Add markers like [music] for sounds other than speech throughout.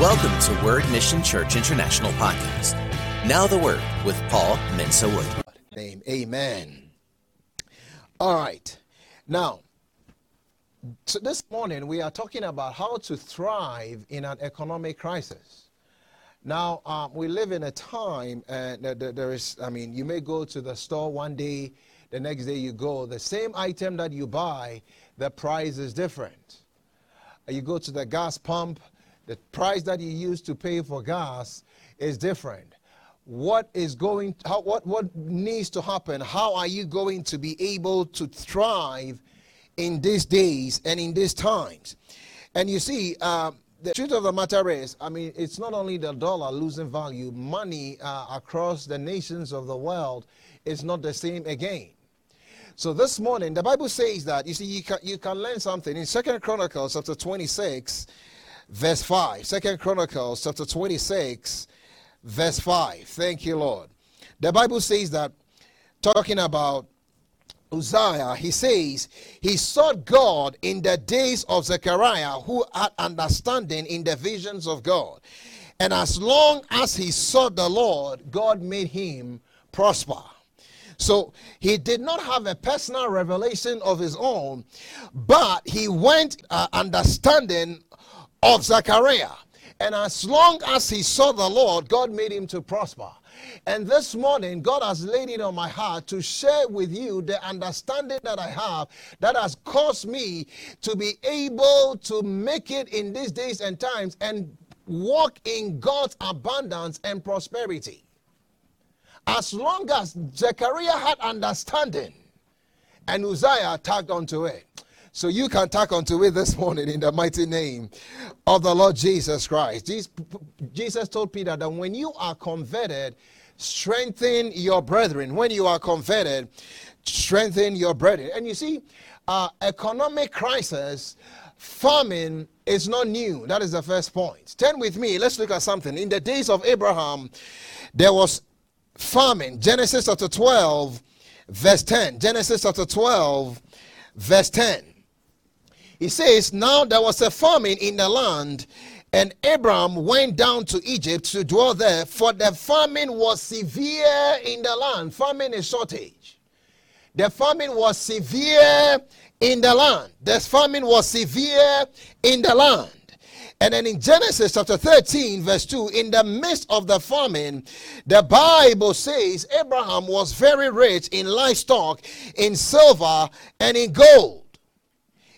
Welcome to Word Mission Church International Podcast. Now the Word with Paul Mensa Wood. Name. Amen. All right. Now, so this morning we are talking about how to thrive in an economic crisis. Now, um, we live in a time, and uh, there is, I mean, you may go to the store one day, the next day you go, the same item that you buy, the price is different. You go to the gas pump, the price that you use to pay for gas is different. What is going, how, what, what needs to happen? How are you going to be able to thrive in these days and in these times? And you see, uh, the truth of the matter is, I mean, it's not only the dollar losing value, money uh, across the nations of the world is not the same again. So this morning, the Bible says that, you see, you can, you can learn something. In Second Chronicles chapter 26, verse 5. Second Chronicles chapter 26, verse 5. Thank you, Lord. The Bible says that, talking about Uzziah, he says, he sought God in the days of Zechariah, who had understanding in the visions of God. And as long as he sought the Lord, God made him prosper. So he did not have a personal revelation of his own, but he went uh, understanding of Zechariah. And as long as he saw the Lord, God made him to prosper. And this morning, God has laid it on my heart to share with you the understanding that I have that has caused me to be able to make it in these days and times and walk in God's abundance and prosperity. As long as Zechariah had understanding and Uzziah tagged onto it. So you can tack onto it this morning in the mighty name of the Lord Jesus Christ. Jesus told Peter that when you are converted, strengthen your brethren. When you are converted, strengthen your brethren. And you see, uh, economic crisis, famine is not new. That is the first point. Turn with me. Let's look at something. In the days of Abraham, there was famine. Genesis chapter 12, verse 10. Genesis chapter 12, verse 10. He says, Now there was a famine in the land, and Abram went down to Egypt to dwell there, for the famine was severe in the land. Famine is shortage. The famine was severe in the land. The famine was severe in the land. And then in Genesis chapter 13, verse 2, in the midst of the famine, the Bible says Abraham was very rich in livestock, in silver, and in gold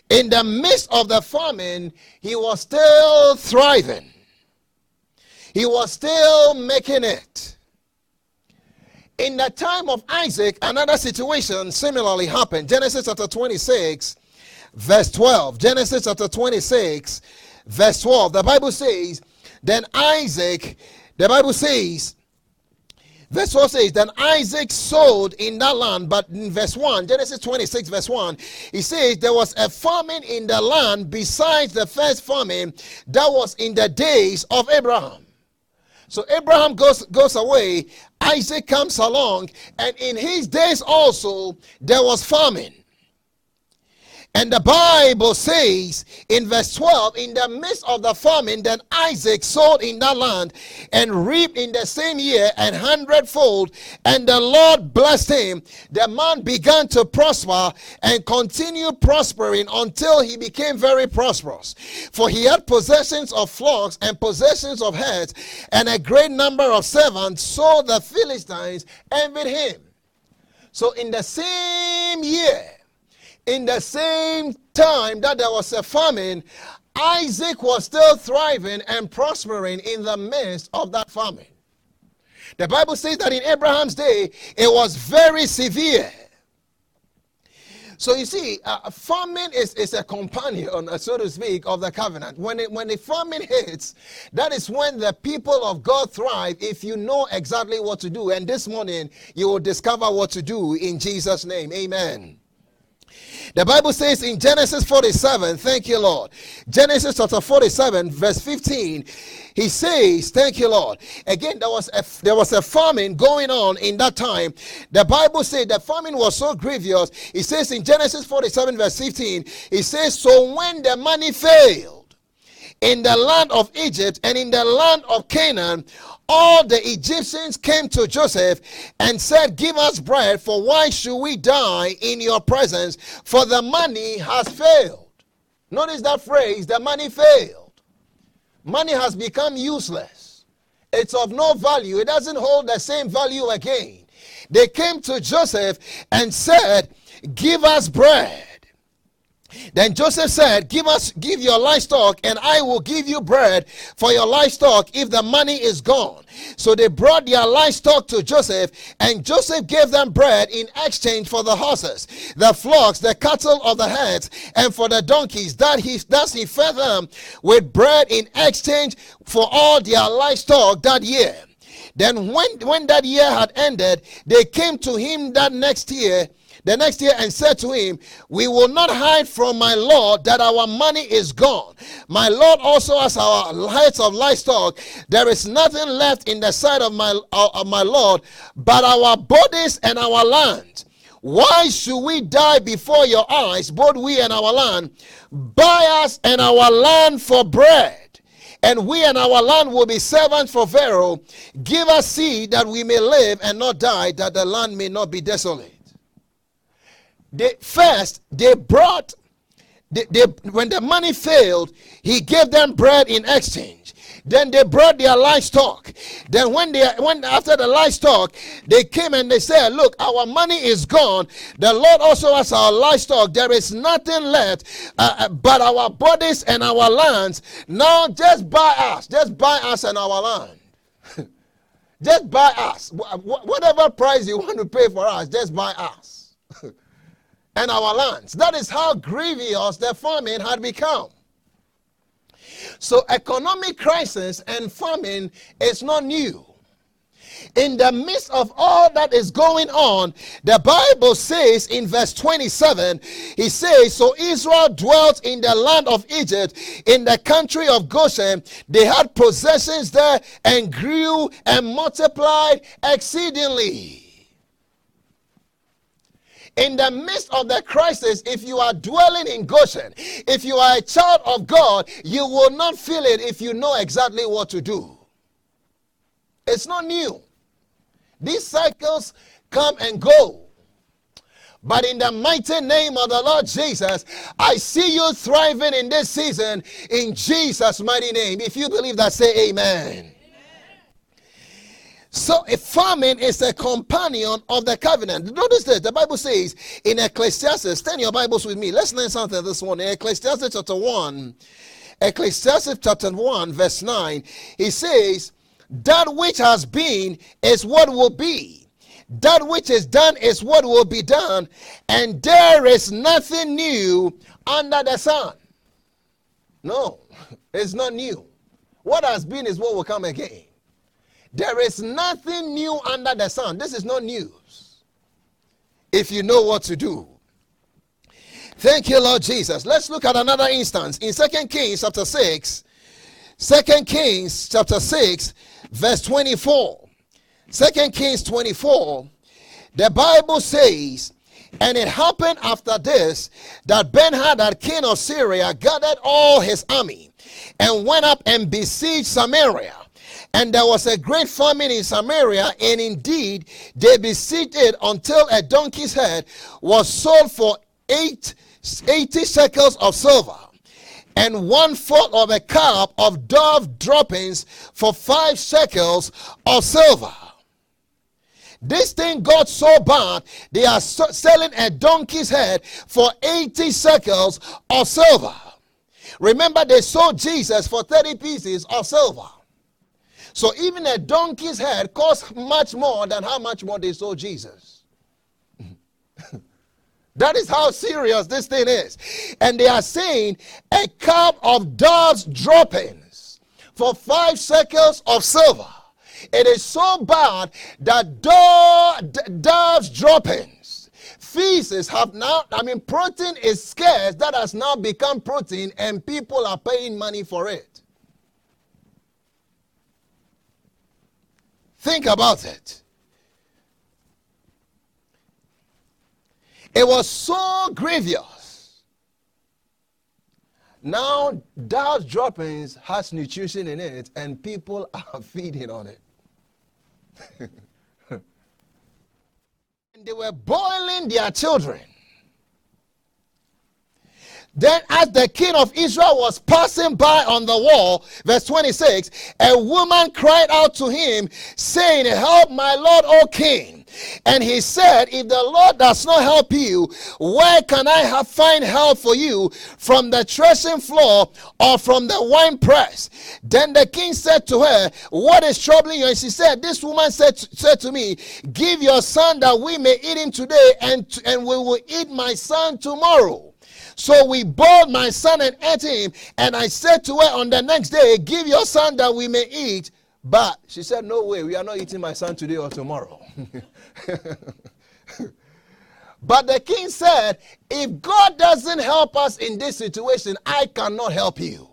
in the midst of the famine, he was still thriving. He was still making it. In the time of Isaac, another situation similarly happened. Genesis chapter 26, verse 12. Genesis chapter 26, verse 12. The Bible says, Then Isaac, the Bible says, Verse 4 says, Then Isaac sowed in that land, but in verse 1, Genesis 26, verse 1, he says, There was a famine in the land besides the first famine that was in the days of Abraham. So Abraham goes, goes away, Isaac comes along, and in his days also there was famine. And the Bible says in verse 12, in the midst of the famine, then Isaac sowed in that land and reaped in the same year an hundredfold, and the Lord blessed him. The man began to prosper and continued prospering until he became very prosperous. For he had possessions of flocks and possessions of herds, and a great number of servants, so the Philistines envied him. So in the same year, in the same time that there was a famine, Isaac was still thriving and prospering in the midst of that famine. The Bible says that in Abraham's day, it was very severe. So you see, uh, famine is, is a companion, uh, so to speak, of the covenant. When, it, when the famine hits, that is when the people of God thrive if you know exactly what to do. And this morning, you will discover what to do in Jesus' name. Amen. The Bible says in Genesis 47, thank you, Lord. Genesis chapter 47, verse 15, he says, Thank you, Lord. Again, there was a there was a famine going on in that time. The Bible said the famine was so grievous. He says in Genesis 47, verse 15, he says, So when the money failed, in the land of Egypt and in the land of Canaan, all the Egyptians came to Joseph and said, Give us bread, for why should we die in your presence? For the money has failed. Notice that phrase the money failed. Money has become useless, it's of no value, it doesn't hold the same value again. They came to Joseph and said, Give us bread. Then Joseph said, Give us, give your livestock, and I will give you bread for your livestock if the money is gone. So they brought their livestock to Joseph, and Joseph gave them bread in exchange for the horses, the flocks, the cattle of the herds, and for the donkeys. That he thus he fed them with bread in exchange for all their livestock that year. Then when, when that year had ended, they came to him that next year the next year and said to him, We will not hide from my Lord that our money is gone. My Lord also has our heads of livestock. There is nothing left in the sight of my, of my Lord but our bodies and our land. Why should we die before your eyes, both we and our land? Buy us and our land for bread and we and our land will be servants for Pharaoh. Give us seed that we may live and not die, that the land may not be desolate they first they brought they, they, when the money failed he gave them bread in exchange. Then they brought their livestock. Then when they when after the livestock they came and they said look our money is gone. The lord also has our livestock. There is nothing left uh, uh but our bodies and our lands. Now just buy us just buy us and our land. [laughs] Just buy us. Whatever price you want to pay for us just buy us [laughs] and our lands. That is how grievous the famine had become. So, economic crisis and famine is not new. In the midst of all that is going on, the Bible says in verse 27, he says, So Israel dwelt in the land of Egypt, in the country of Goshen. They had possessions there and grew and multiplied exceedingly in the midst of the crisis, if you are dwelling in Goshen, if you are a child of God, you will not feel it if you know exactly what to do. It's not new. These cycles come and go. But in the mighty name of the Lord Jesus, I see you thriving in this season in Jesus' mighty name. If you believe that, say amen. So a famine is a companion of the covenant. Notice this. The Bible says in Ecclesiastes, turn your Bibles with me. Let's learn something this morning. Ecclesiastes chapter 1, Ecclesiastes chapter 1, verse 9, he says, That which has been is what will be. That which is done is what will be done, and there is nothing new under the sun. No, [laughs] it's not new. What has been is what will come again. There is nothing new under the sun. This is not news. If you know what to do. Thank you, Lord Jesus. Let's look at another instance in Second Kings chapter 6. 2 Kings chapter 6, verse 24. 2 Kings 24. The Bible says, and it happened after this that Ben Hadad, king of Syria, gathered all his army and went up and besieged Samaria. And there was a great famine in Samaria, and indeed they besieged it until a donkey's head was sold for eight, 80 shekels of silver, and one fourth of a cup of dove droppings for five shekels of silver. This thing got so bad, they are selling a donkey's head for 80 shekels of silver. Remember, they sold Jesus for 30 pieces of silver. So even a donkey's head costs much more than how much more they sold Jesus. [laughs] that is how serious this thing is. And they are saying a cup of doves droppings for five shekels of silver. It is so bad that do- doves droppings feces have now i mean protein is scarce that has now become protein and people are paying money for it Think about it. It was so grievous Now, Dow's droppings has nutrition in it, and people [laughs] are feeding on it. [laughs] and they were boiling their children. Then, as the king of Israel was passing by on the wall, verse 26, a woman cried out to him, saying, Help my Lord, O king. And he said, If the Lord does not help you, where can I have find help for you from the threshing floor or from the wine press? Then the king said to her, What is troubling you? And she said, This woman said, said to me, Give your son that we may eat him today, and, and we will eat my son tomorrow. So we boiled my son and ate him. And I said to her on the next day, Give your son that we may eat. But she said, No way, we are not eating my son today or tomorrow. [laughs] but the king said, If God doesn't help us in this situation, I cannot help you.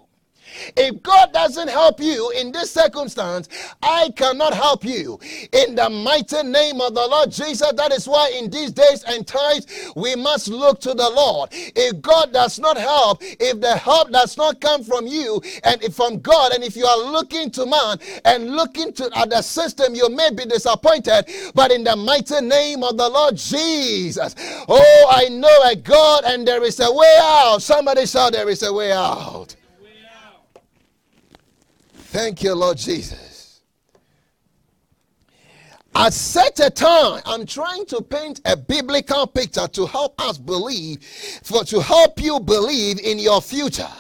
If God doesn't help you in this circumstance, I cannot help you. In the mighty name of the Lord Jesus, that is why in these days and times we must look to the Lord. If God does not help, if the help does not come from you and from God, and if you are looking to man and looking to at the system, you may be disappointed. But in the mighty name of the Lord Jesus, oh, I know a God and there is a way out. Somebody shout, There is a way out. Thank you, Lord Jesus. At such a time, I'm trying to paint a biblical picture to help us believe, for to help you believe in your future.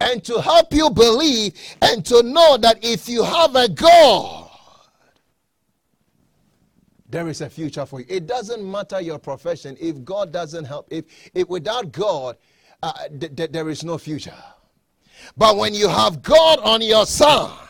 And to help you believe and to know that if you have a God, there is a future for you. It doesn't matter your profession if God doesn't help. If, if without God, uh, th- th- there is no future. But when you have God on your side,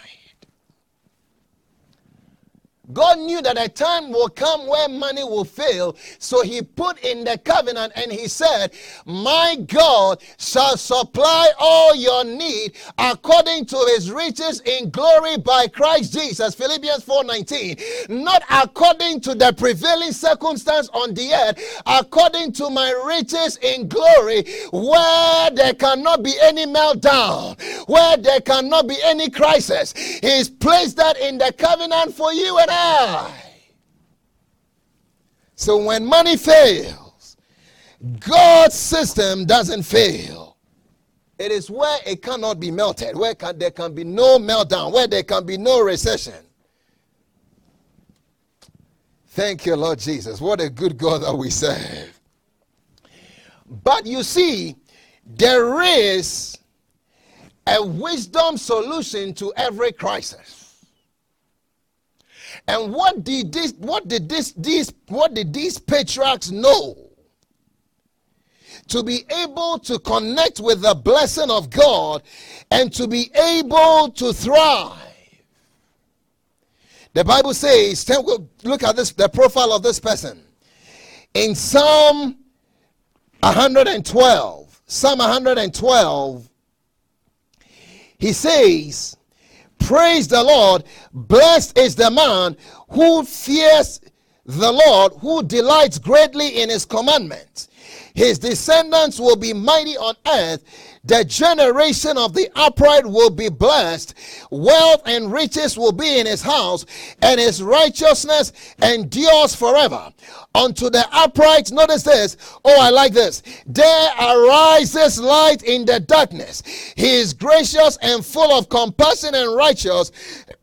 God knew that a time will come where money will fail. So he put in the covenant and he said, My God shall supply all your need according to his riches in glory by Christ Jesus. Philippians 4:19. Not according to the prevailing circumstance on the earth, according to my riches in glory, where there cannot be any meltdown, where there cannot be any crisis. He's placed that in the covenant for you and I. So when money fails, God's system doesn't fail. It is where it cannot be melted, where can, there can be no meltdown, where there can be no recession. Thank you, Lord Jesus. What a good God that we serve. But you see, there is a wisdom solution to every crisis. And what did this, what did this, these, what did these patriarchs know? To be able to connect with the blessing of God and to be able to thrive. The Bible says, look at this, the profile of this person. In Psalm 112, Psalm 112, he says, Praise the Lord. Blessed is the man who fears the Lord, who delights greatly in his commandments. His descendants will be mighty on earth. The generation of the upright will be blessed. Wealth and riches will be in his house, and his righteousness endures forever. Unto the upright, notice this. Oh, I like this. There arises light in the darkness. He is gracious and full of compassion and righteous.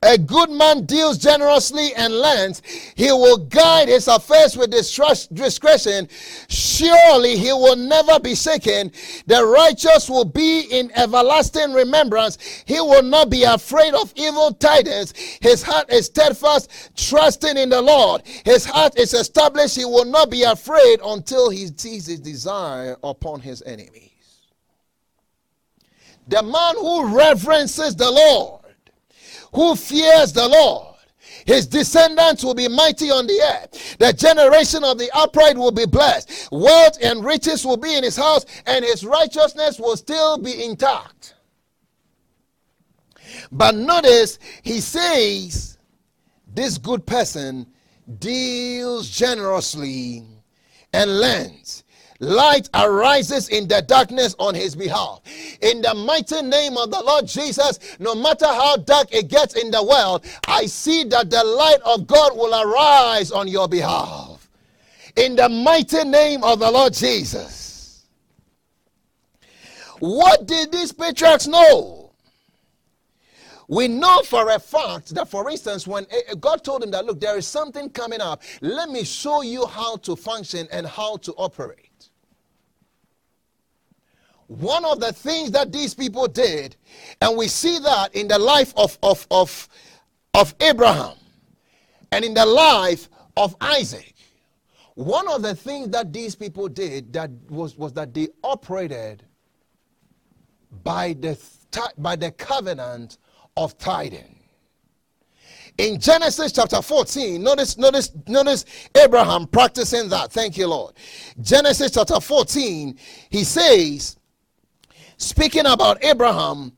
A good man deals generously and lends. He will guide his affairs with discretion. Surely he will never be shaken. The righteous will be in everlasting remembrance. He will not be afraid of evil tidings. His heart is steadfast, trusting in the Lord. His heart is established. He will not be afraid until he sees his desire upon his enemies. The man who reverences the Lord, who fears the Lord, his descendants will be mighty on the earth. The generation of the upright will be blessed. Wealth and riches will be in his house, and his righteousness will still be intact. But notice, he says, this good person deals generously and lends. Light arises in the darkness on his behalf. In the mighty name of the Lord Jesus, no matter how dark it gets in the world, I see that the light of God will arise on your behalf. In the mighty name of the Lord Jesus. What did these patriarchs know? We know for a fact that, for instance, when God told him that, look, there is something coming up, let me show you how to function and how to operate. One of the things that these people did, and we see that in the life of, of, of, of Abraham and in the life of Isaac, one of the things that these people did that was, was that they operated by the, by the covenant of tithing. In Genesis chapter 14, notice, notice, notice Abraham practicing that. Thank you, Lord. Genesis chapter 14, he says, speaking about Abraham,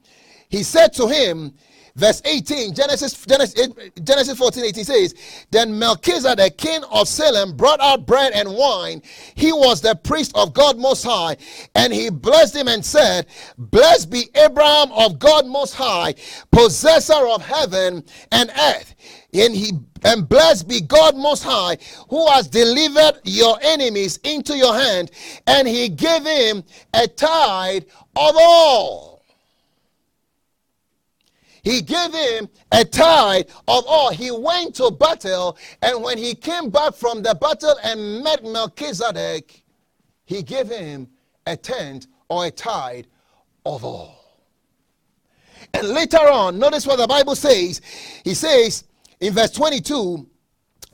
he said to him, verse 18 genesis genesis, eh, genesis 14 18 says then melchizedek king of salem brought out bread and wine. He was the priest of god most high and he blessed him and said blessed be abraham of god most high possessor of heaven and earth and he and blessed be God Most High, who has delivered your enemies into your hand, and he gave him a tithe of all. He gave him a tithe of all. He went to battle, and when he came back from the battle and met Melchizedek, he gave him a tenth or a tithe of all. And later on, notice what the Bible says. He says in verse 22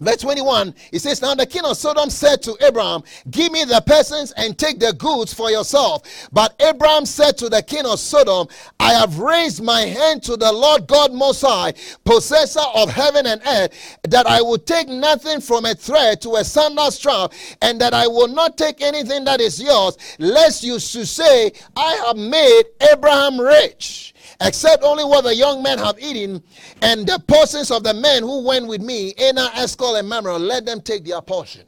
Verse 21, it says, Now the king of Sodom said to Abraham, Give me the persons and take the goods for yourself. But Abraham said to the king of Sodom, I have raised my hand to the Lord God Most High, possessor of heaven and earth, that I will take nothing from a thread to a sandal strap, and that I will not take anything that is yours, lest you should say, I have made Abraham rich except only what the young men have eaten, and the portions of the men who went with me, Aner, Eshcol, and Mamre, let them take their portion.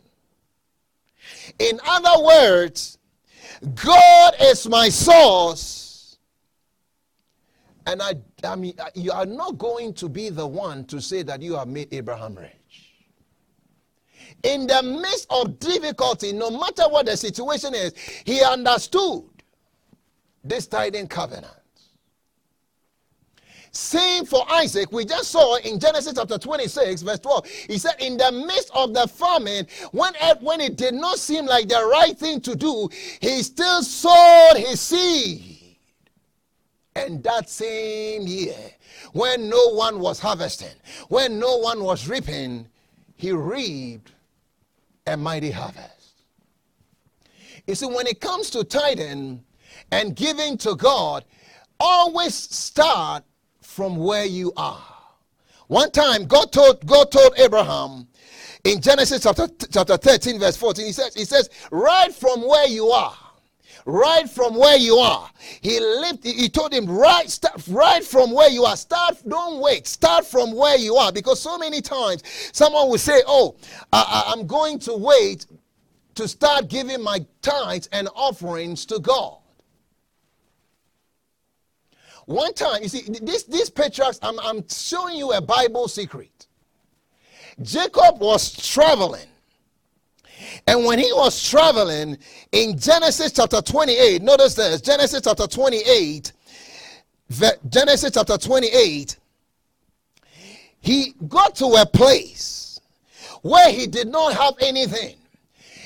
In other words, God is my source, and I, I mean, you are not going to be the one to say that you have made Abraham rich. In the midst of difficulty, no matter what the situation is, he understood this tithing covenant. Same for Isaac. We just saw in Genesis chapter 26, verse 12. He said, In the midst of the famine, when, it, when it did not seem like the right thing to do, he still sowed his seed. And that same year, when no one was harvesting, when no one was reaping, he reaped a mighty harvest. You see, when it comes to tithing and giving to God, always start from where you are. One time, God told, God told Abraham in Genesis chapter, chapter 13, verse 14, he says, he says, right from where you are, right from where you are. He lived, he told him, right, start, right from where you are. Start, don't wait. Start from where you are. Because so many times someone will say, Oh, I, I'm going to wait to start giving my tithes and offerings to God. One time, you see, this, these patriarchs, I'm, I'm showing you a Bible secret. Jacob was traveling. And when he was traveling in Genesis chapter 28, notice this Genesis chapter 28, Genesis chapter 28, he got to a place where he did not have anything.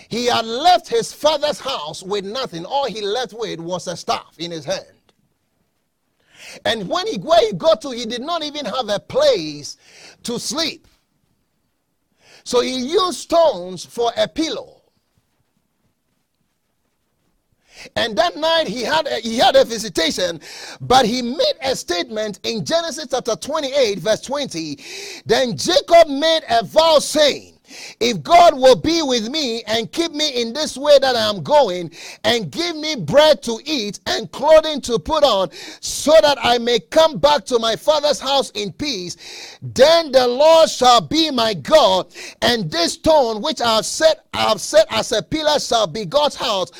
He had left his father's house with nothing. All he left with was a staff in his hand. And when he where he got to, he did not even have a place to sleep. So he used stones for a pillow. And that night he had a, he had a visitation, but he made a statement in Genesis chapter 28, verse 20. Then Jacob made a vow saying, If God will be with me and keep me in this way that I am going, and give me bread to eat and clothing to put on, so that I may come back to my father's house in peace, then the Lord shall be my God, and this stone which I have set, I have set as a pillar shall be God's house.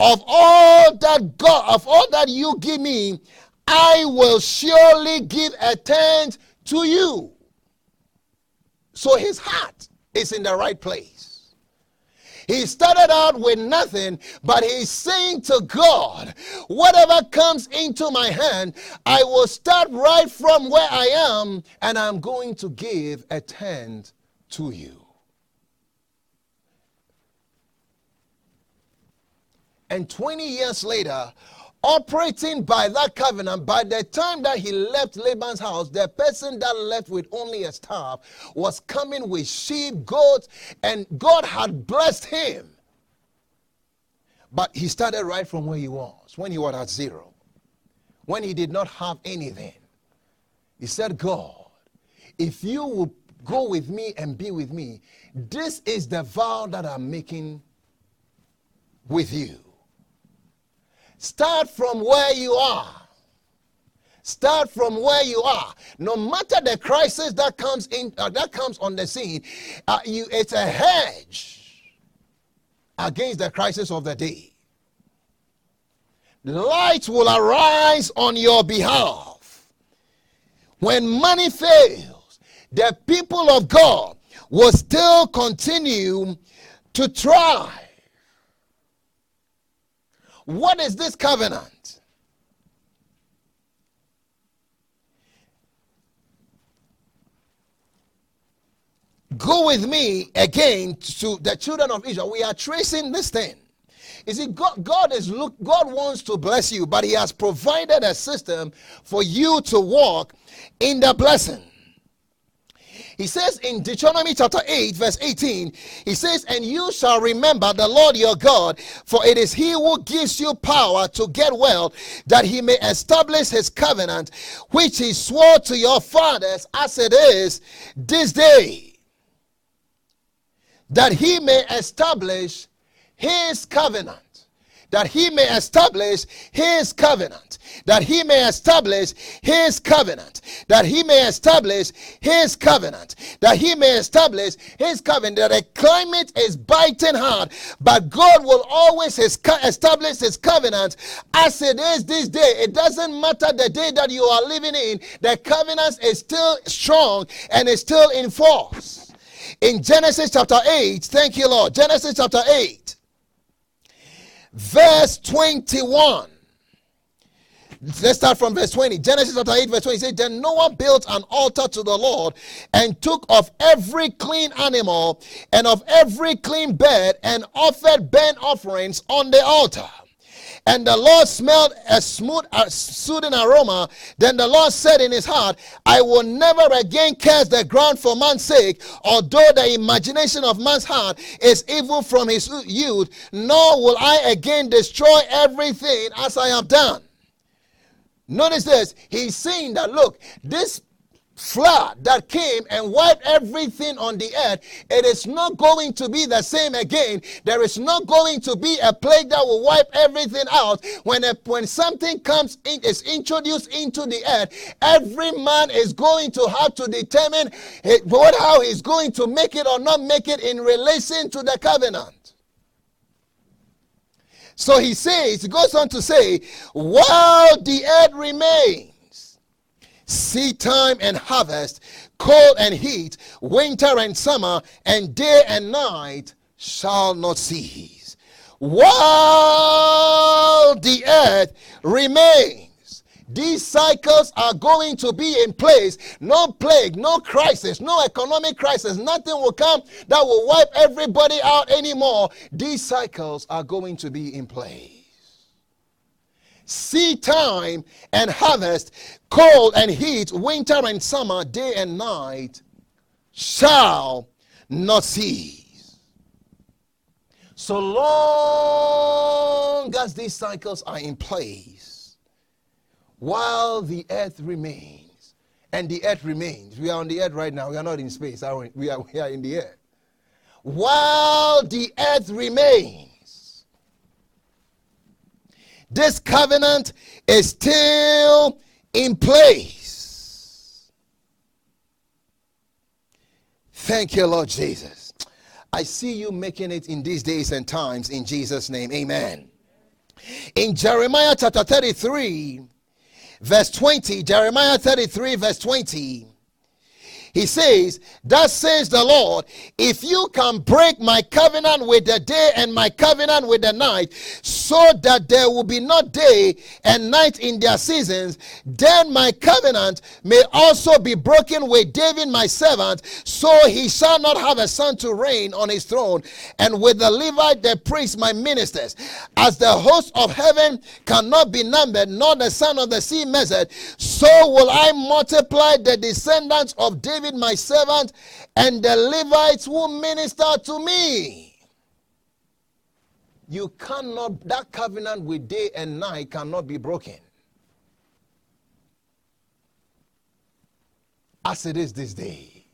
Of all that God, of all that you give me, I will surely give a tenth to you. So his heart is in the right place. He started out with nothing, but he's saying to God, whatever comes into my hand, I will start right from where I am, and I'm going to give a tenth to you. And 20 years later, operating by that covenant, by the time that he left Laban's house, the person that left with only a staff was coming with sheep, goats, and God had blessed him. But he started right from where he was, when he was at zero, when he did not have anything. He said, God, if you will go with me and be with me, this is the vow that I'm making with you. Start from where you are. Start from where you are. No matter the crisis that comes in, uh, that comes on the scene, uh, you, it's a hedge against the crisis of the day. Light will arise on your behalf. When money fails, the people of God will still continue to try what is this covenant? Go with me again to the children of Israel. We are tracing this thing. You see, God, God is look, God wants to bless you, but He has provided a system for you to walk in the blessing. He says in Deuteronomy chapter 8, verse 18, he says, And you shall remember the Lord your God, for it is he who gives you power to get well, that he may establish his covenant, which he swore to your fathers as it is this day, that he may establish his covenant that he may establish his covenant, that he may establish his covenant, that he may establish his covenant, that he may establish his covenant. That the climate is biting hard, but God will always establish his covenant as it is this day. It doesn't matter the day that you are living in, the covenant is still strong and is still in force. In Genesis chapter 8, thank you, Lord. Genesis chapter 8 verse 21. Let's start from verse 20. Genesis chapter 8, verse 20 says, Then Noah built an altar to the Lord and took of every clean animal and of every clean bird and offered burnt offerings on the altar. And the Lord smelled a smooth, a soothing aroma. Then the Lord said in his heart, I will never again curse the ground for man's sake, although the imagination of man's heart is evil from his youth, nor will I again destroy everything as I have done. Notice this. He's saying that, look, this flood that came and wiped everything on the earth, it is not going to be the same again. There is not going to be a plague that will wipe everything out. When, a, when something comes in, is introduced into the earth, every man is going to have to determine what, how he's going to make it or not make it in relation to the covenant. So he says, he goes on to say, while the earth remains, seed time and harvest, cold and heat, winter and summer, and day and night shall not cease. While the earth remains, these cycles are going to be in place. No plague, no crisis, no economic crisis, nothing will come that will wipe everybody out anymore. These cycles are going to be in place seed time and harvest, cold and heat, winter and summer, day and night shall not cease. So long as these cycles are in place, while the earth remains, and the earth remains, we are on the earth right now, we are not in space, we are, we are in the earth. while the earth remains. This covenant is still in place. Thank you, Lord Jesus. I see you making it in these days and times in Jesus' name. Amen. In Jeremiah chapter 33, verse 20, Jeremiah 33, verse 20, he says, Thus says the Lord, if you can break my covenant with the day and my covenant with the night, so that there will be not day and night in their seasons, then my covenant may also be broken with David my servant, so he shall not have a son to reign on his throne, and with the Levite the priest my ministers. As the host of heaven cannot be numbered, nor the son of the sea measured, so will I multiply the descendants of David David my servant and the Levites who minister to me. You cannot, that covenant with day and night cannot be broken. As it is this day.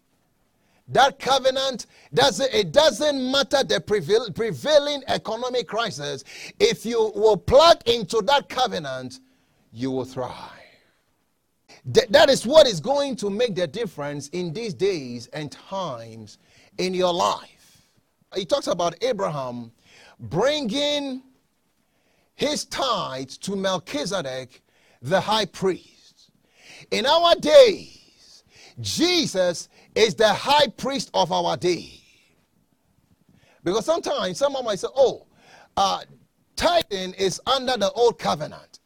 That covenant doesn't it doesn't matter the prevail, prevailing economic crisis. If you will plug into that covenant, you will thrive. Th- that is what is going to make the difference in these days and times in your life. He talks about Abraham bringing his tithes to Melchizedek, the high priest. In our days, Jesus is the high priest of our day. Because sometimes someone might say, oh, uh, tithing is under the old covenant.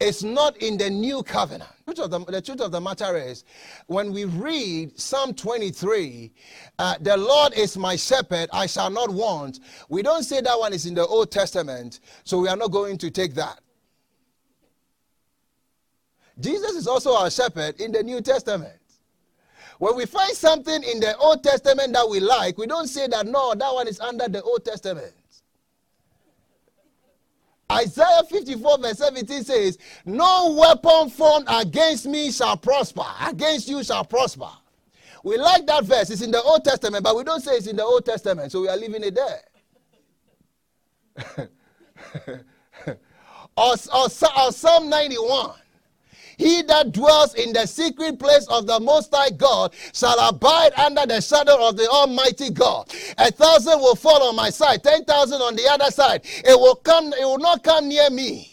It's not in the new covenant. The truth of the, the truth of the matter is, when we read Psalm 23, uh, the Lord is my shepherd, I shall not want. We don't say that one is in the Old Testament, so we are not going to take that. Jesus is also our shepherd in the New Testament. When we find something in the Old Testament that we like, we don't say that no, that one is under the Old Testament. Isaiah 54, verse 17 says, No weapon formed against me shall prosper, against you shall prosper. We like that verse. It's in the Old Testament, but we don't say it's in the Old Testament, so we are leaving it there. [laughs] or, or, or Psalm 91. He that dwells in the secret place of the Most High God shall abide under the shadow of the Almighty God. A thousand will fall on my side, ten thousand on the other side. It will come. It will not come near me.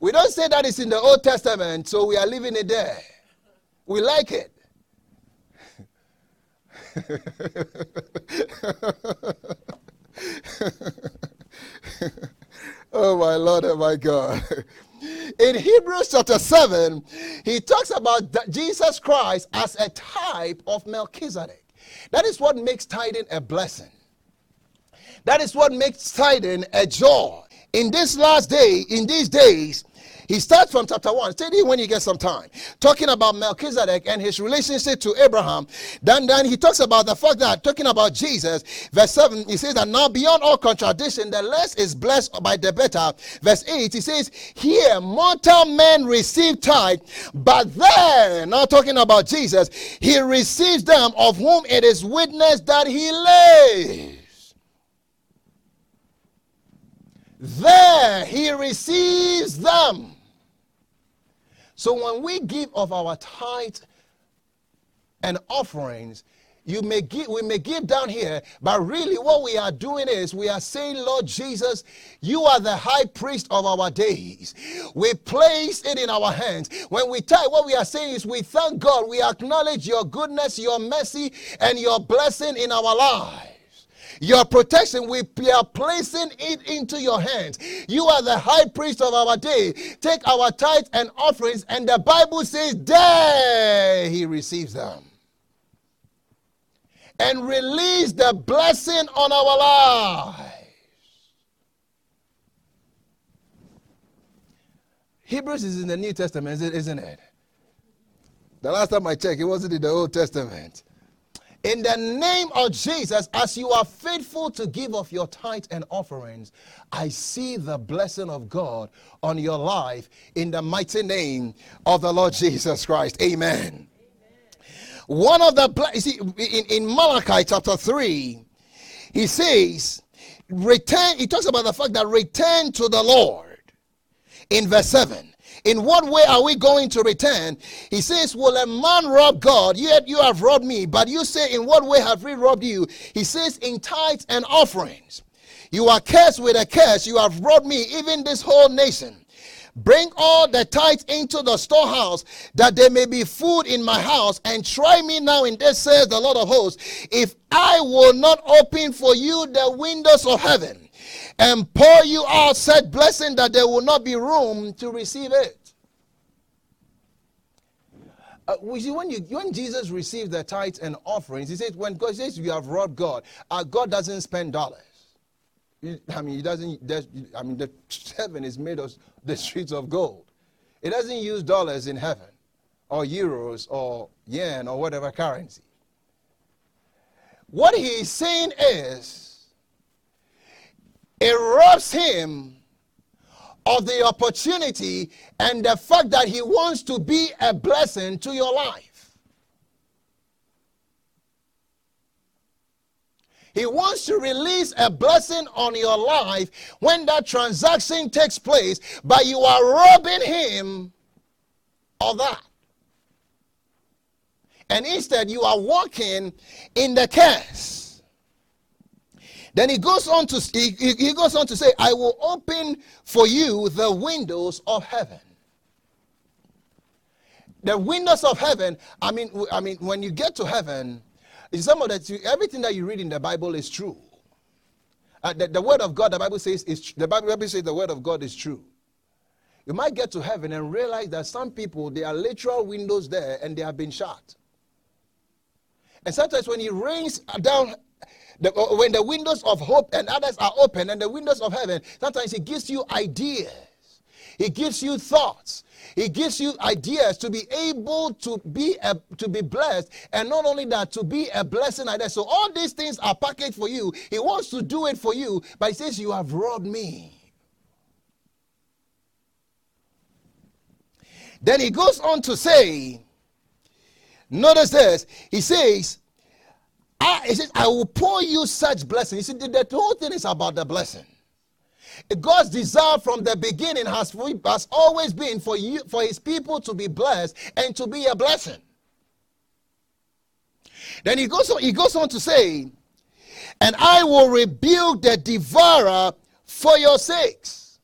We don't say that it's in the Old Testament, so we are leaving it there. We like it. [laughs] oh my Lord and my God. In Hebrews chapter 7, he talks about Jesus Christ as a type of Melchizedek. That is what makes tithing a blessing. That is what makes tithing a joy. In this last day, in these days, he starts from chapter 1. Study when you get some time. Talking about Melchizedek and his relationship to Abraham. Then, then he talks about the fact that, talking about Jesus, verse 7, he says that now beyond all contradiction, the less is blessed by the better. Verse 8, he says, Here mortal men receive tithe, but then, now talking about Jesus, he receives them of whom it is witnessed that he lives. There he receives them. So when we give of our tithe and offerings, you may give, we may give down here, but really what we are doing is we are saying, Lord Jesus, you are the high priest of our days. We place it in our hands. When we tithe, what we are saying is we thank God, we acknowledge your goodness, your mercy, and your blessing in our lives your protection, we are placing it into your hands. You are the high priest of our day. Take our tithes and offerings, and the Bible says, there he receives them. And release the blessing on our lives. Hebrews is in the New Testament, isn't it? The last time I checked, it wasn't in the Old Testament. In the name of Jesus, as you are faithful to give of your tithe and offerings, I see the blessing of God on your life in the mighty name of the Lord Jesus Christ. Amen. Amen. One of the, you see, in, in Malachi chapter 3, he says, return, he talks about the fact that return to the Lord in verse 7. In what way are we going to return? He says, Will a man rob God? Yet you have robbed me. But you say, In what way have we robbed you? He says, In tithes and offerings. You are cursed with a curse. You have robbed me, even this whole nation. Bring all the tithes into the storehouse, that there may be food in my house, and try me now in this, says the Lord of hosts, if I will not open for you the windows of heaven and pour you out such blessing that there will not be room to receive it. Uh, see, when, you, when Jesus received the tithes and offerings, he says, when God says you have robbed God, uh, God doesn't spend dollars. I mean, he doesn't. I mean, the heaven is made of the streets of gold. It doesn't use dollars in heaven, or euros, or yen, or whatever currency. What he's saying is, it robs him of the opportunity and the fact that he wants to be a blessing to your life. He wants to release a blessing on your life when that transaction takes place, but you are robbing him of that. And instead, you are walking in the curse. Then he goes on to he, he goes on to say, "I will open for you the windows of heaven." The windows of heaven. I mean, I mean, when you get to heaven, some of that, everything that you read in the Bible is true. Uh, the, the, word of God, the Bible says, is the Bible, says the word of God is true. You might get to heaven and realize that some people, there are literal windows there and they have been shut. And sometimes when He rains down, the, uh, when the windows of hope and others are open and the windows of heaven, sometimes He gives you ideas. He gives you thoughts. He gives you ideas to be able to be a, to be blessed, and not only that, to be a blessing like that. So all these things are packaged for you. He wants to do it for you, but he says, "You have robbed me." Then he goes on to say, notice this. He says, I, he says, I will pour you such blessing. You see, the, the whole thing is about the blessing. God's desire from the beginning has, has always been for you for his people to be blessed and to be a blessing. Then he goes on, he goes on to say, and I will rebuke the devourer for your sakes.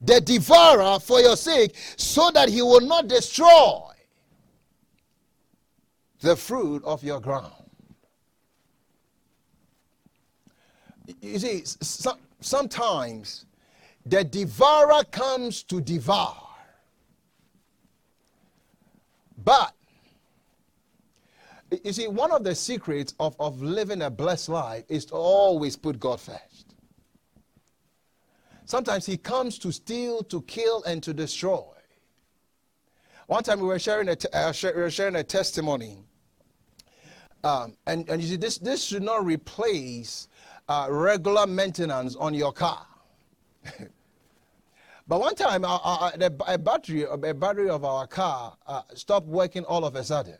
The devourer for your sake, so that he will not destroy the fruit of your ground. You see, so, sometimes the devourer comes to devour. But, you see, one of the secrets of, of living a blessed life is to always put God first. Sometimes he comes to steal, to kill, and to destroy. One time we were sharing a, t- uh, we were sharing a testimony. Um, and, and you see, this, this should not replace uh, regular maintenance on your car. [laughs] but one time, uh, uh, the, a battery, a battery of our car uh, stopped working all of a sudden.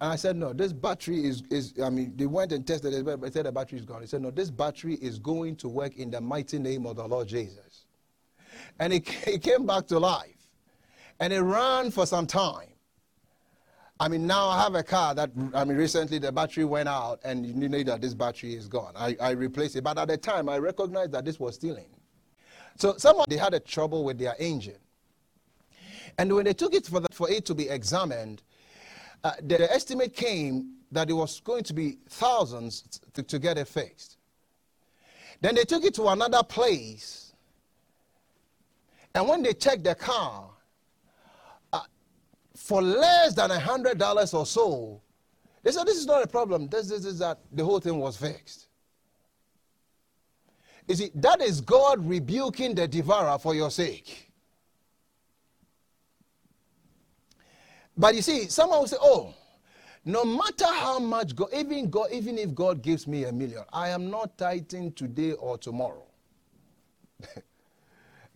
And I said, no, this battery is, is, I mean, they went and tested it, but said the battery is gone. He said, no, this battery is going to work in the mighty name of the Lord Jesus. And it, [laughs] it came back to life. And it ran for some time. I mean, now I have a car that, I mean, recently the battery went out and you know that this battery is gone. I, I replaced it. But at the time, I recognized that this was stealing. So someone, they had a trouble with their engine. And when they took it for, the, for it to be examined, uh, the, the, estimate came that it was going to be thousands to, to get it fixed. Then they took it to another place. And when they checked the car, for less than a hundred dollars or so, they said this is not a problem. This, this is that the whole thing was fixed. You see, that is God rebuking the devourer for your sake. But you see, someone will say, oh, no matter how much God, even God, even if God gives me a million, I am not tithing today or tomorrow. [laughs]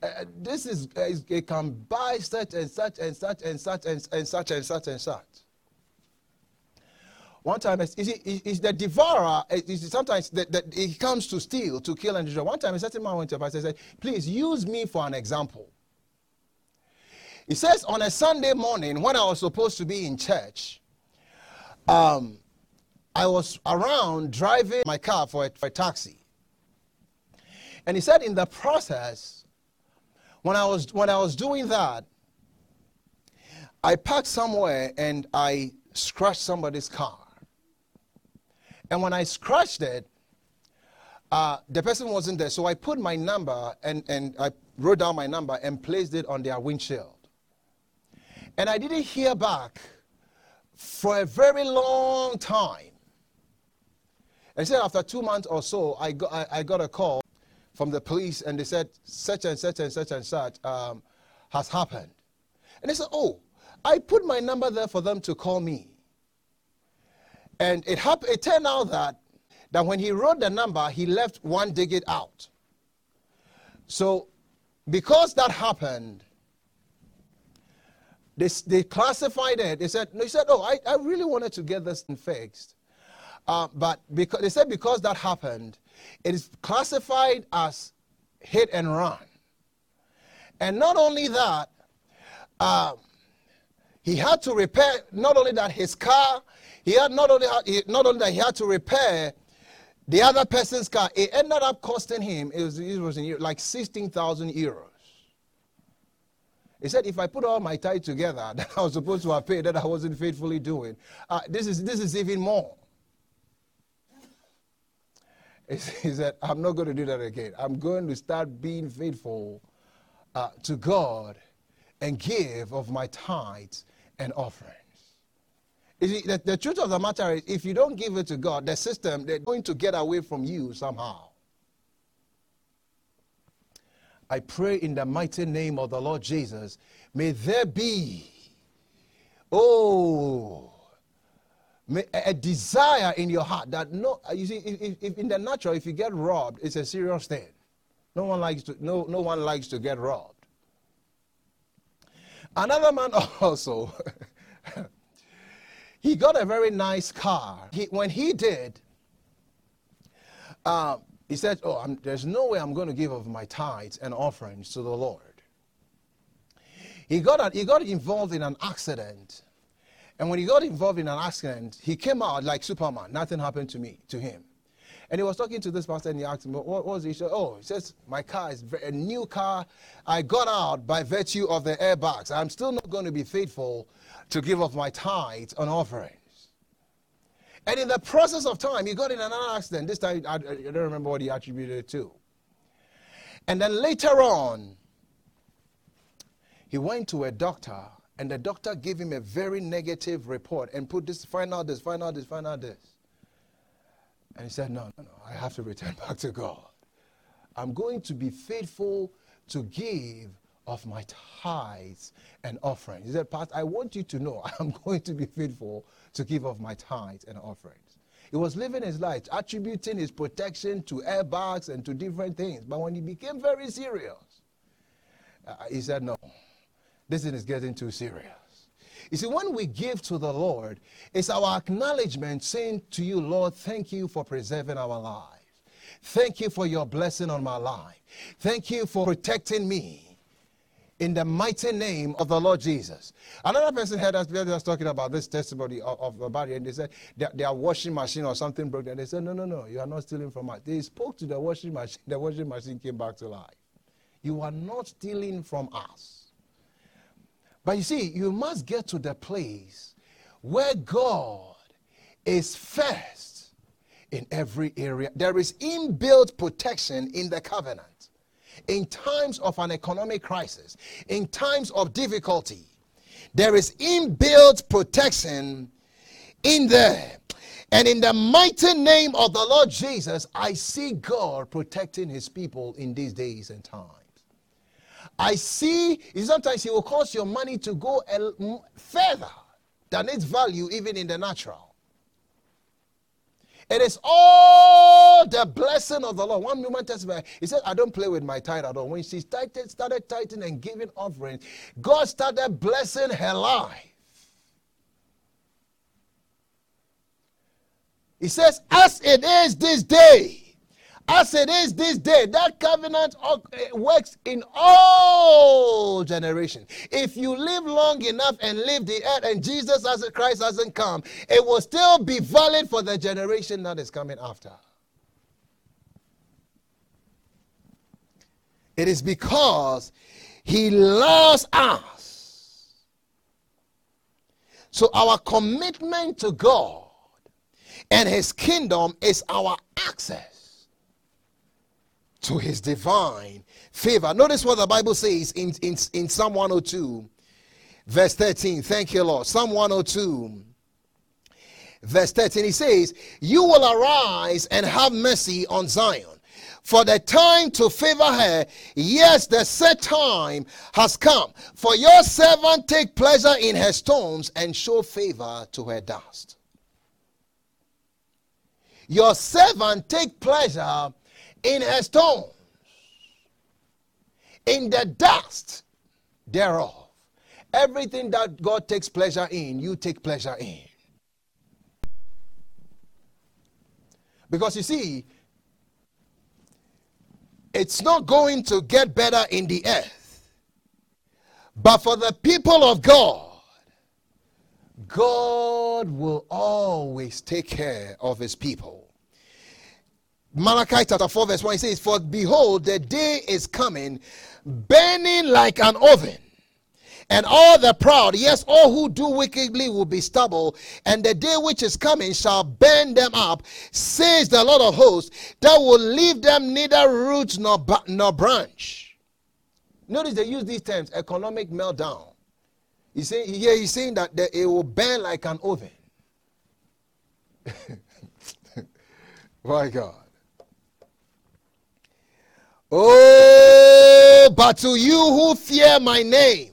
uh, this is uh, it can buy such and such and such and such and, and such and such and such. One time, is, is the devourer, sometimes that he comes to steal, to kill, and destroy. One time, a certain man went to a pastor and said, Please use me for an example. He says, On a Sunday morning, when I was supposed to be in church, um, I was around driving my car for a, for a taxi. And he said, In the process, when I was, when I was doing that, I parked somewhere and I scratched somebody's car. And when I scratched it, uh, the person wasn't there. So I put my number and, and I wrote down my number and placed it on their windshield. And I didn't hear back for a very long time. And said after two months or so, I got, I, I, got a call from the police and they said such and such and such and such um, has happened. And they said, oh, I put my number there for them to call me. And it, happened, it turned out that, that when he wrote the number, he left one digit out. So, because that happened, they, they classified it. They said, no, he said, oh, I, I really wanted to get this thing fixed. Uh, but because, they said because that happened, it is classified as hit and run. And not only that, uh, he had to repair, not only that, his car he had not only not only that he had to repair the other person's car. It ended up costing him it was, it was like sixteen thousand euros. He said, if I put all my tithe together [laughs] that I was supposed to have paid that I wasn't faithfully doing, uh, this is this is even more. He said, I'm not going to do that again. I'm going to start being faithful uh, to God and give of my tithes and offerings. See, the, the truth of the matter is, if you don't give it to God, the system, they're going to get away from you somehow. I pray in the mighty name of the Lord Jesus, may there be, oh, a desire in your heart that no, you see, if, if in the natural, if you get robbed, it's a serious thing. No one likes to, no, no one likes to get robbed. Another man [laughs] also [laughs] he got a very nice car. He, when he did, uh, he said, Oh, I'm, there's no way I'm going to give of my tithes and offerings to the Lord. He got, a, he got involved in an accident. And when he got involved in an accident, he came out like Superman. Nothing happened to me, to him. And he was talking to this pastor and he asked him, What, what was the issue? Oh, he says, My car is a new car. I got out by virtue of the airbags. I'm still not going to be faithful to give of my tithes and offerings. And in the process of time, he got in another accident. This time, I, I don't remember what he attributed it to. And then later on, he went to a doctor, and the doctor gave him a very negative report and put this, find out this, find out this, find out this. And he said, No, no, no, I have to return [laughs] back to God. I'm going to be faithful to give of my tithes and offerings. He said, Pastor, I want you to know [laughs] I'm going to be faithful to give of my tithes and offerings. He was living his life, attributing his protection to airbags and to different things. But when he became very serious, uh, he said, No, this is getting too serious. You see, when we give to the Lord, it's our acknowledgement saying to you, Lord, thank you for preserving our lives. Thank you for your blessing on my life. Thank you for protecting me in the mighty name of the Lord Jesus. Another person heard us, was talking about this testimony of, of about it, and they said their washing machine or something broke. And they said, No, no, no, you are not stealing from us. They spoke to the washing machine, the washing machine came back to life. You are not stealing from us. But you see, you must get to the place where God is first in every area. There is inbuilt protection in the covenant in times of an economic crisis, in times of difficulty, there is inbuilt protection in there. And in the mighty name of the Lord Jesus, I see God protecting his people in these days and times. I see sometimes it will cause your money to go further than its value, even in the natural. It is all the blessing of the Lord. One woman testified, he said, I don't play with my tithe at all. When she started, started tithing and giving offerings, God started blessing her life. He says, As it is this day, as it is this day, that covenant eh, works in all generations. If you live long enough and live the earth and Jesus as a Christ hasn't come, it will still be valid for the generation that is coming after. It is because he loves us. So our commitment to God and his kingdom is our access to his divine favor. Notice what the Bible says in, in, in Psalm 102, verse 13. Thank you, Lord. Psalm 102, verse 13. He says, You will arise and have mercy on Zion. For the time to favor her, yes, the set time has come. For your servant take pleasure in her stones and show favor to her dust. Your servant take pleasure in her stones, in the dust thereof. Everything that God takes pleasure in, you take pleasure in. Because you see, it's not going to get better in the earth. But for the people of God, God will always take care of his people. Malachi chapter 4, verse 1 says, For behold, the day is coming, burning like an oven. And all the proud, yes, all who do wickedly will be stubble, and the day which is coming shall burn them up, says the Lord of hosts, that will leave them neither root nor, nor branch. Notice they use these terms economic meltdown. He's saying, here he's saying that it will burn like an oven. [laughs] My God. Oh, but to you who fear my name,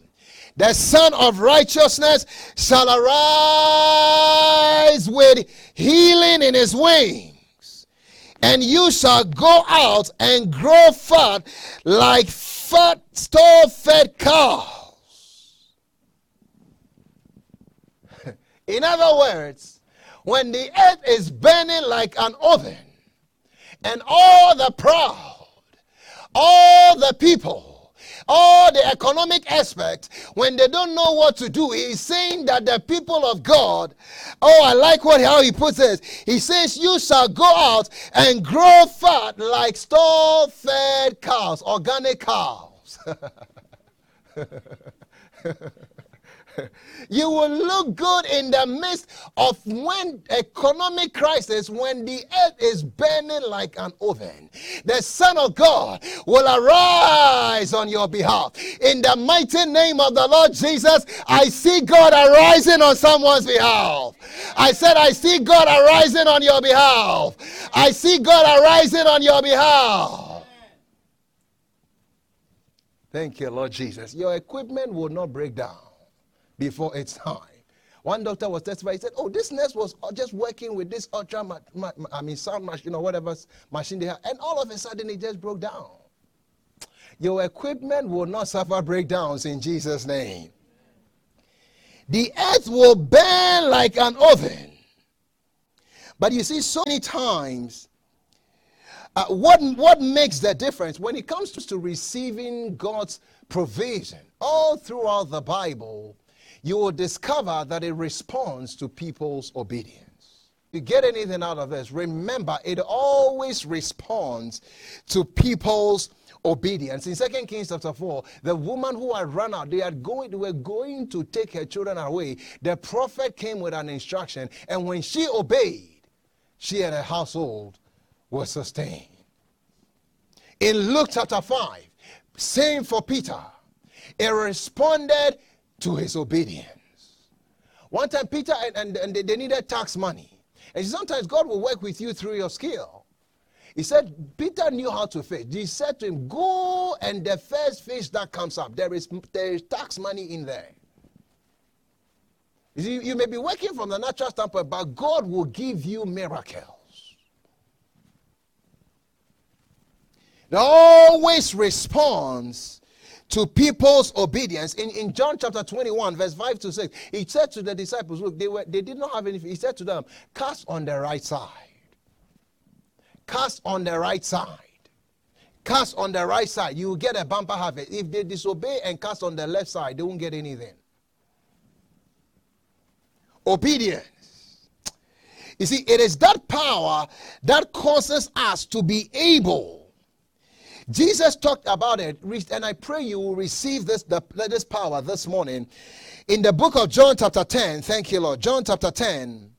the Sun of Righteousness shall arise with healing in his wings, and you shall go out and grow fat like fat, store fed cows. [laughs] in other words, when the earth is burning like an oven, and all the proud all the people, all the economic aspect, when they don't know what to do, he's saying that the people of God, oh, I like what how he puts this. He says, You shall go out and grow fat like store fed cows, organic cows. [laughs] [laughs] you will look good in the midst of when economic crisis when the earth is burning like an oven. The son of god will arise on your behalf. In the mighty name of the lord jesus i see god arising on someone's behalf. I said i see god arising on your behalf. I see god arising on your behalf. Thank you, Lord Jesus. Your equipment will not break down before its [laughs] time. One doctor was testifying. He said, "Oh, this nurse was just working with this ultra, ma- ma- I mean, sound machine or whatever machine they have, and all of a sudden it just broke down." Your equipment will not suffer breakdowns in Jesus' name. The earth will burn like an oven. But you see, so many times, uh, what, what makes the difference when it comes to receiving God's provision all throughout the Bible? You will discover that it responds to people's obedience. You get anything out of this, remember it always responds to people's obedience. In Second Kings chapter 4, the woman who had run out, they had going, they were going to take her children away. The prophet came with an instruction, and when she obeyed, she and her household were sustained. In Luke chapter 5, same for Peter. It responded to his obedience. One time, Peter and, and, they needed tax money. And sometimes God will work with you through your skill. He said, Peter knew how to fish. He said to him, Go and the first fish that comes up, there is, there is tax money in there. You, see, you may be working from the natural standpoint, but God will give you miracles. It always responds to people's obedience. In, in John chapter 21, verse 5 to 6, he said to the disciples, Look, they, were, they did not have anything. He said to them, Cast on the right side. Cast on the right side. Cast on the right side. You will get a bumper harvest. If they disobey and cast on the left side, they won't get anything. Obedience. You see, it is that power that causes us to be able. Jesus talked about it, and I pray you will receive this, the, this power this morning. In the book of John, chapter 10, thank you, Lord. John, chapter 10,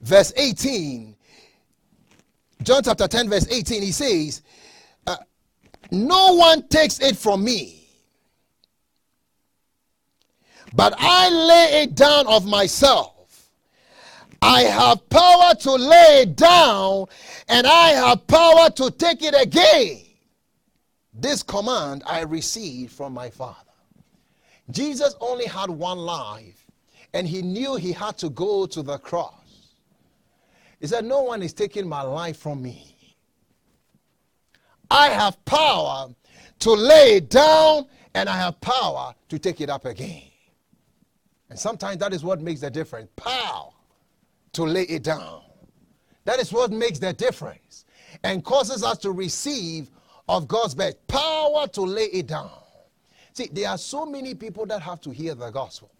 verse 18. John, chapter 10, verse 18, he says, uh, No one takes it from me, but I lay it down of myself. I have power to lay it down, and I have power to take it again. This command I received from my Father. Jesus only had one life, and he knew he had to go to the cross. He said, No one is taking my life from me. I have power to lay it down, and I have power to take it up again. And sometimes that is what makes the difference power to lay it down. That is what makes the difference and causes us to receive of God's best power to lay it down. See, there are so many people that have to hear the gospel.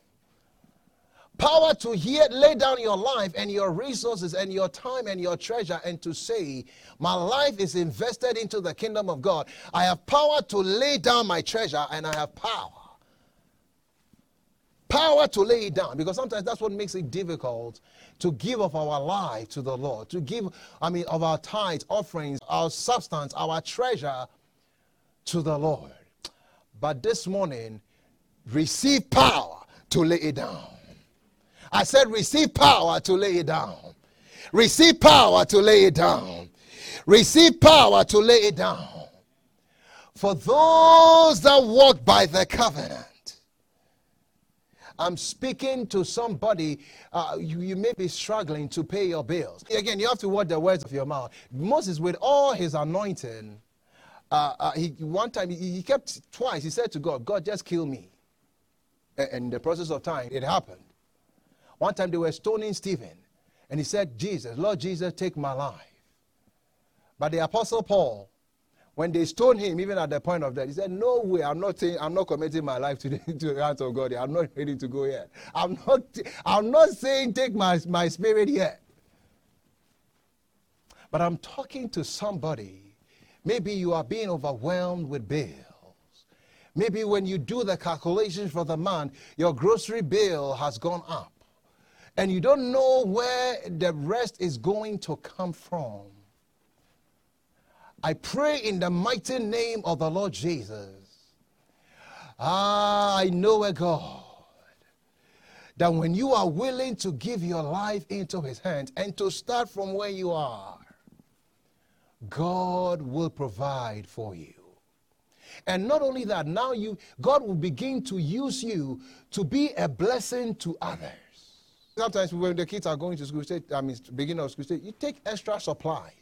Power to hear, lay down your life and your resources and your time and your treasure and to say, My life is invested into the kingdom of God. I have power to lay down my treasure and I have power power to lay it down because sometimes that's what makes it difficult to give of our life to the Lord, to give, I mean, of our tithes, offerings, our substance, our treasure to the Lord. But this morning, receive power to lay it down. I said, receive power to lay it down. Receive power to lay it down. Receive power to lay it down. For those that walk by the covenant, I'm speaking to somebody, uh, you, you, may be struggling to pay your bills. Again, you have to watch the words of your mouth. Moses, with all his anointing, uh, uh, he, one time he, he, kept twice, he said to God, God, just kill me. And in the process of time, it happened. One time they were stoning Stephen, and he said, Jesus, Lord Jesus, take my life. But the Apostle Paul, when they stoned him, even at the point of death, he said, No way, I'm not saying I'm not committing my life to the, [laughs] to the hands of God. I'm not ready to go yet. I'm not I'm not saying take my, my spirit yet. But I'm talking to somebody. Maybe you are being overwhelmed with bills. Maybe when you do the calculations for the month, your grocery bill has gone up. And you don't know where the rest is going to come from. I pray in the mighty name of the Lord Jesus. Ah, I know a God that when you are willing to give your life into his hands and to start from where you are, God will provide for you. And not only that, now you God will begin to use you to be a blessing to others. Sometimes when the kids are going to school, say, I mean, beginning of school, say, you take extra supplies.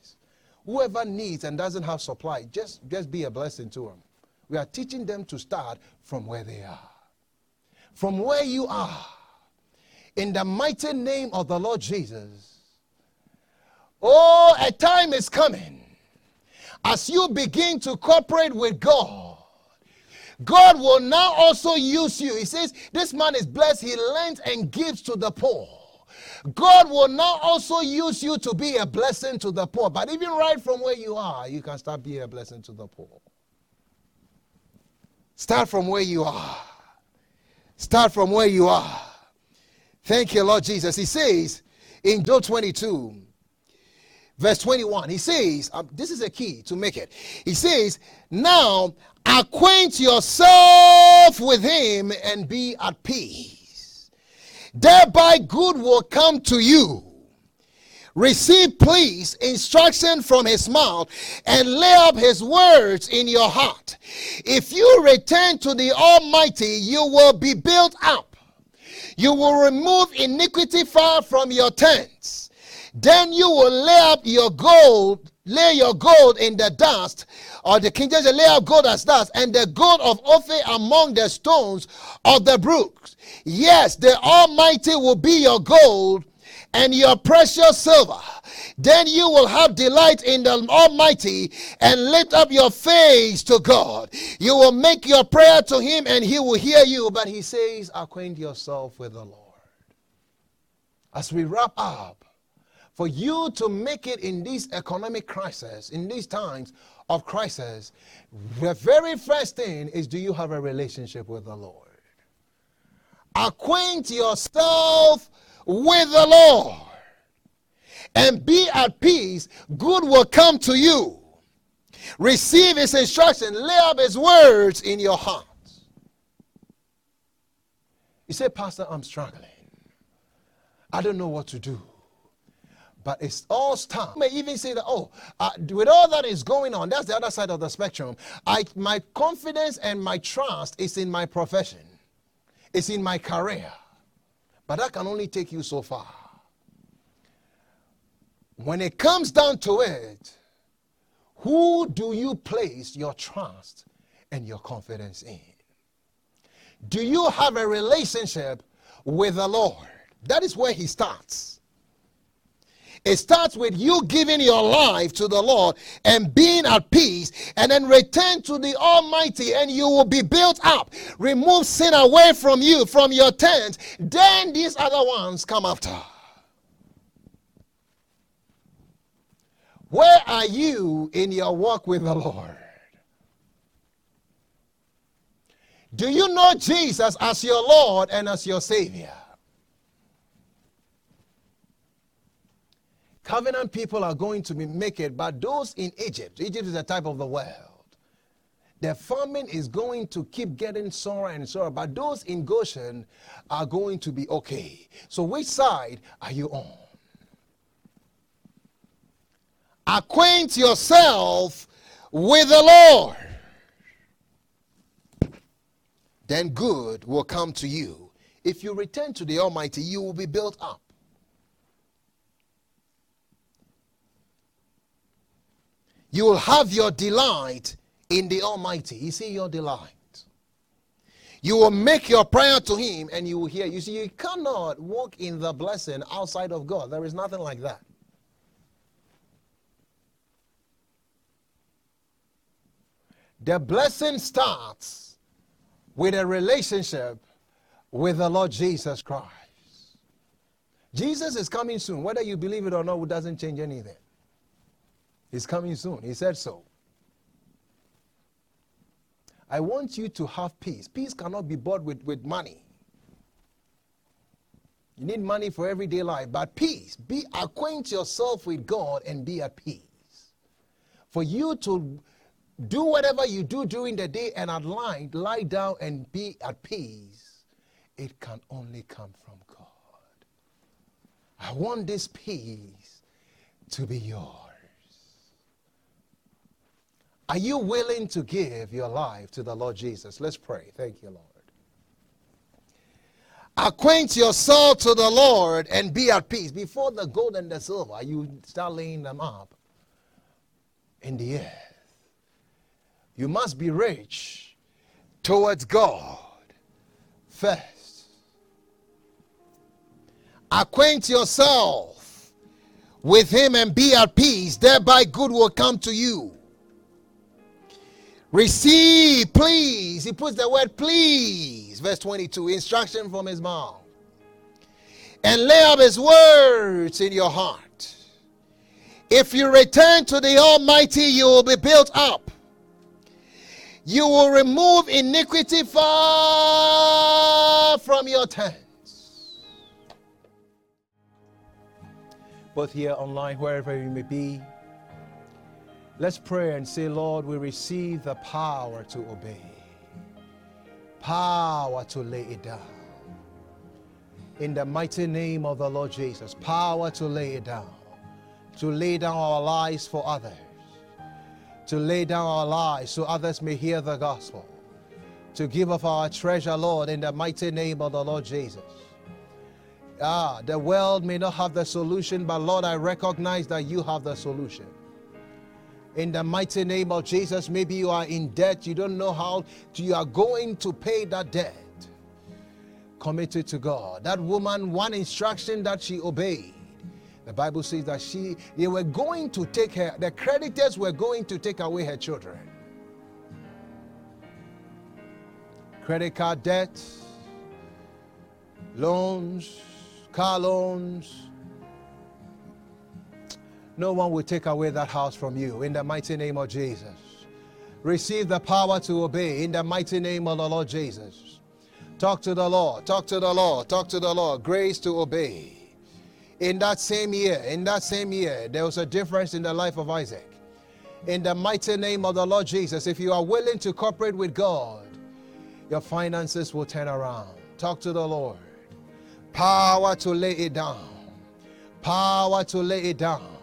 Whoever needs and doesn't have supply, just, just be a blessing to them. We are teaching them to start from where they are. From where you are. In the mighty name of the Lord Jesus. Oh, a time is coming. As you begin to cooperate with God, God will now also use you. He says, This man is blessed. He lends and gives to the poor. God will now also use you to be a blessing to the poor. But even right from where you are, you can start being a blessing to the poor. Start from where you are. Start from where you are. Thank you, Lord Jesus. He says in Job 22, verse 21, he says, um, this is a key to make it. He says, Now acquaint yourself with him and be at peace thereby good will come to you. Receive, please, instruction from his mouth and lay up his words in your heart. If you return to the Almighty, you will be built up. You will remove iniquity far from your tents. Then you will lay up your gold, lay your gold in the dust or the King James lay up gold as dust, and the gold of Ophir among the stones of the brooks. Yes, the Almighty will be your gold and your precious silver. Then you will have delight in the Almighty and lift up your face to God. You will make your prayer to Him and He will hear you. But He says, acquaint yourself with the Lord. As we wrap up, for you to make it in this economic crisis, in these times of crisis, the very first thing is do you have a relationship with the Lord? Acquaint yourself with the Lord and be at peace, good will come to you. Receive his instruction, lay up his words in your heart. You say, Pastor, I'm struggling. I don't know what to do. But it's all time. You may even say that, oh, uh, with all that is going on, that's the other side of the spectrum. I, my confidence and my trust is in my profession, it's in my career. But that can only take you so far. When it comes down to it, who do you place your trust and your confidence in? Do you have a relationship with the Lord? That is where he starts. It starts with you giving your life to the Lord and being at peace, and then return to the Almighty, and you will be built up. Remove sin away from you, from your tent. Then these other ones come after. Where are you in your walk with the Lord? Do you know Jesus as your Lord and as your Savior? Covenant people are going to be make it, but those in Egypt, Egypt is a type of the world. The famine is going to keep getting sore and sore, but those in Goshen are going to be okay. So, which side are you on? Acquaint yourself with the Lord. Then good will come to you. If you return to the Almighty, you will be built up. You will have your delight in the Almighty. You see your delight. You will make your prayer to Him and you will hear. You see, you cannot walk in the blessing outside of God. There is nothing like that. The blessing starts with a relationship with the Lord Jesus Christ. Jesus is coming soon. Whether you believe it or not, it doesn't change anything. He's coming soon. He said so. I want you to have peace. Peace cannot be bought with, with money. You need money for everyday life, but peace. Be acquaint yourself with God and be at peace. For you to do whatever you do during the day and at night, lie down and be at peace. It can only come from God. I want this peace to be yours. Are you willing to give your life to the Lord Jesus? Let's pray. Thank you, Lord. Acquaint yourself to the Lord and be at peace. Before the gold and the silver, you start laying them up in the earth. You must be rich towards God first. Acquaint yourself with Him and be at peace, thereby good will come to you. Receive, please. He puts the word please, verse 22, instruction from his mouth. And lay up his words in your heart. If you return to the Almighty, you will be built up. You will remove iniquity far from your tents. Both here online, wherever you may be. Let's pray and say, Lord, we receive the power to obey, power to lay it down. In the mighty name of the Lord Jesus, power to lay it down, to lay down our lives for others, to lay down our lives so others may hear the gospel, to give of our treasure, Lord, in the mighty name of the Lord Jesus. Ah, the world may not have the solution, but Lord, I recognize that you have the solution In the mighty name of Jesus, maybe you are in debt, you don't know how you are going to pay that debt. Committed to God. That woman, one instruction that she obeyed. The Bible says that she they were going to take her, the creditors were going to take away her children. Credit card debt, loans, car loans, no one will take away that house from you in the mighty name of Jesus. Receive the power to obey in the mighty name of the Lord Jesus. Talk to the Lord, talk to the Lord, talk to the Lord. Grace to obey. In that same year, in that same year, there was a difference in the life of Isaac. In the mighty name of the Lord Jesus, if you are willing to cooperate with God, your finances will turn around. Talk to the Lord. Power to lay it down. Power to lay it down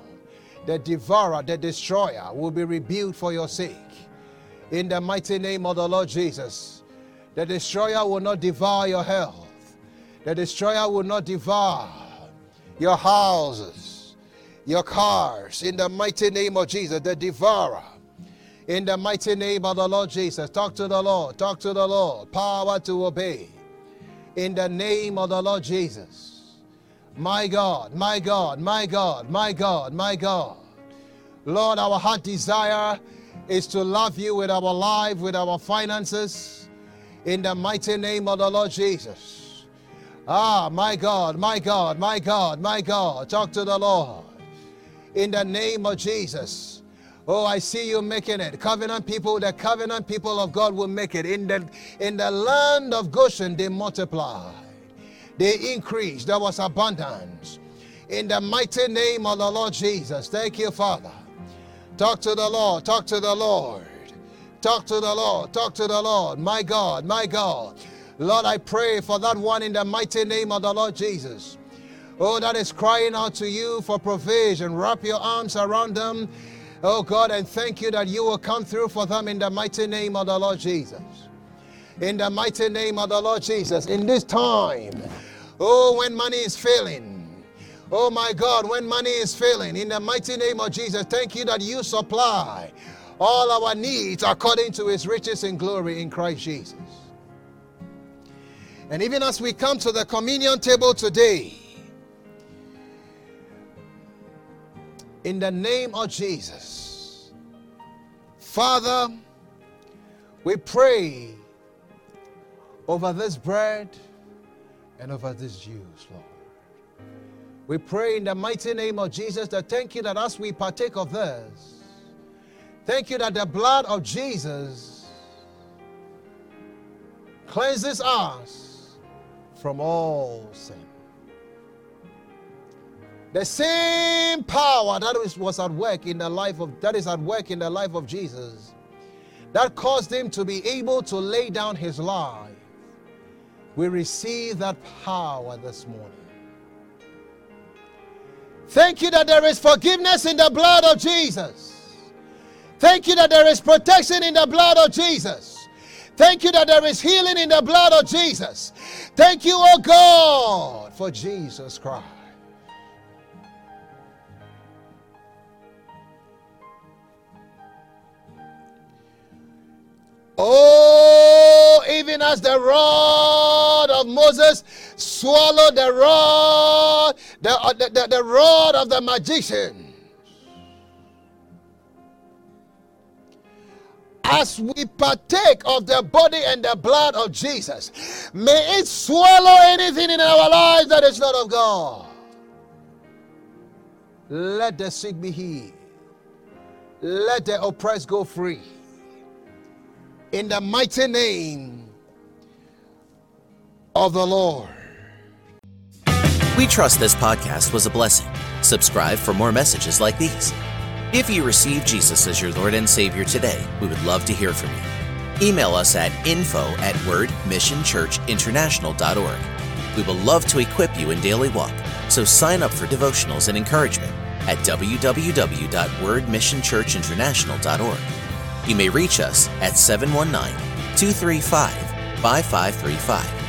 the devourer, the destroyer, will be rebuked for your sake. In the mighty name of the Lord Jesus, the destroyer will not devour your health, the destroyer will not devour your houses, your cars. In the mighty name of Jesus, the devourer. In the mighty name of the Lord Jesus, talk to the Lord, talk to the Lord, power to obey. In the name of the Lord Jesus. My God, my God, my God, my God, my God. Lord, our heart desire is to love you with our life, with our finances, in the mighty name of the Lord Jesus. Ah, my God, my God, my God, my God. Talk to the Lord. In the name of Jesus. Oh, I see you making it. Covenant people, the covenant people of God will make it. In the in the land of Goshen, they multiplied. They increased. There was abundance. In the mighty name of the Lord Jesus. Thank you, Father. Talk to the Lord. Talk to the Lord. Talk to the Lord. Talk to the Lord. My God, my God. Lord, I pray for that one in the mighty name of the Lord Jesus. Oh, that is crying out to you for provision. Wrap your arms around them. Oh God, and thank you that you will come through for them in the mighty name of the Lord Jesus. In the mighty name of the Lord Jesus. In this time, Oh, when money is failing. Oh my God, when money is failing, in the mighty name of Jesus, thank you that you supply all our needs according to his riches and glory in Christ Jesus. And even as we come to the communion table today, in the name of Jesus, Father, we pray over this bread and over this Jews, Lord. We pray in the mighty name of Jesus that thank you that as we partake of this, thank you that the blood of Jesus cleanses us from all sin. The same power that was at work in the life of that is at work in the life of Jesus that caused him to be able to lay down his life we receive that power this morning. Thank you that there is forgiveness in the blood of Jesus. Thank you that there is protection in the blood of Jesus. Thank you that there is healing in the blood of Jesus. Thank you, oh God, for Jesus Christ. Oh, even as the rod of Moses swallowed the rod, the, uh, the, the, the rod of the magician. As we partake of the body and the blood of Jesus, may it swallow anything in our lives that is not of God. Let the sick be healed. Let the oppressed go free in the mighty name of the Lord. We trust this podcast was a blessing. Subscribe for more messages like these. If you receive Jesus as your Lord and Savior today, we would love to hear from you. Email us at info at wordmissionchurchinternational.org. We will love to equip you in daily walk, so sign up for devotionals and encouragement at www.wordmissionchurchinternational.org. You may reach us at 719 235 5535.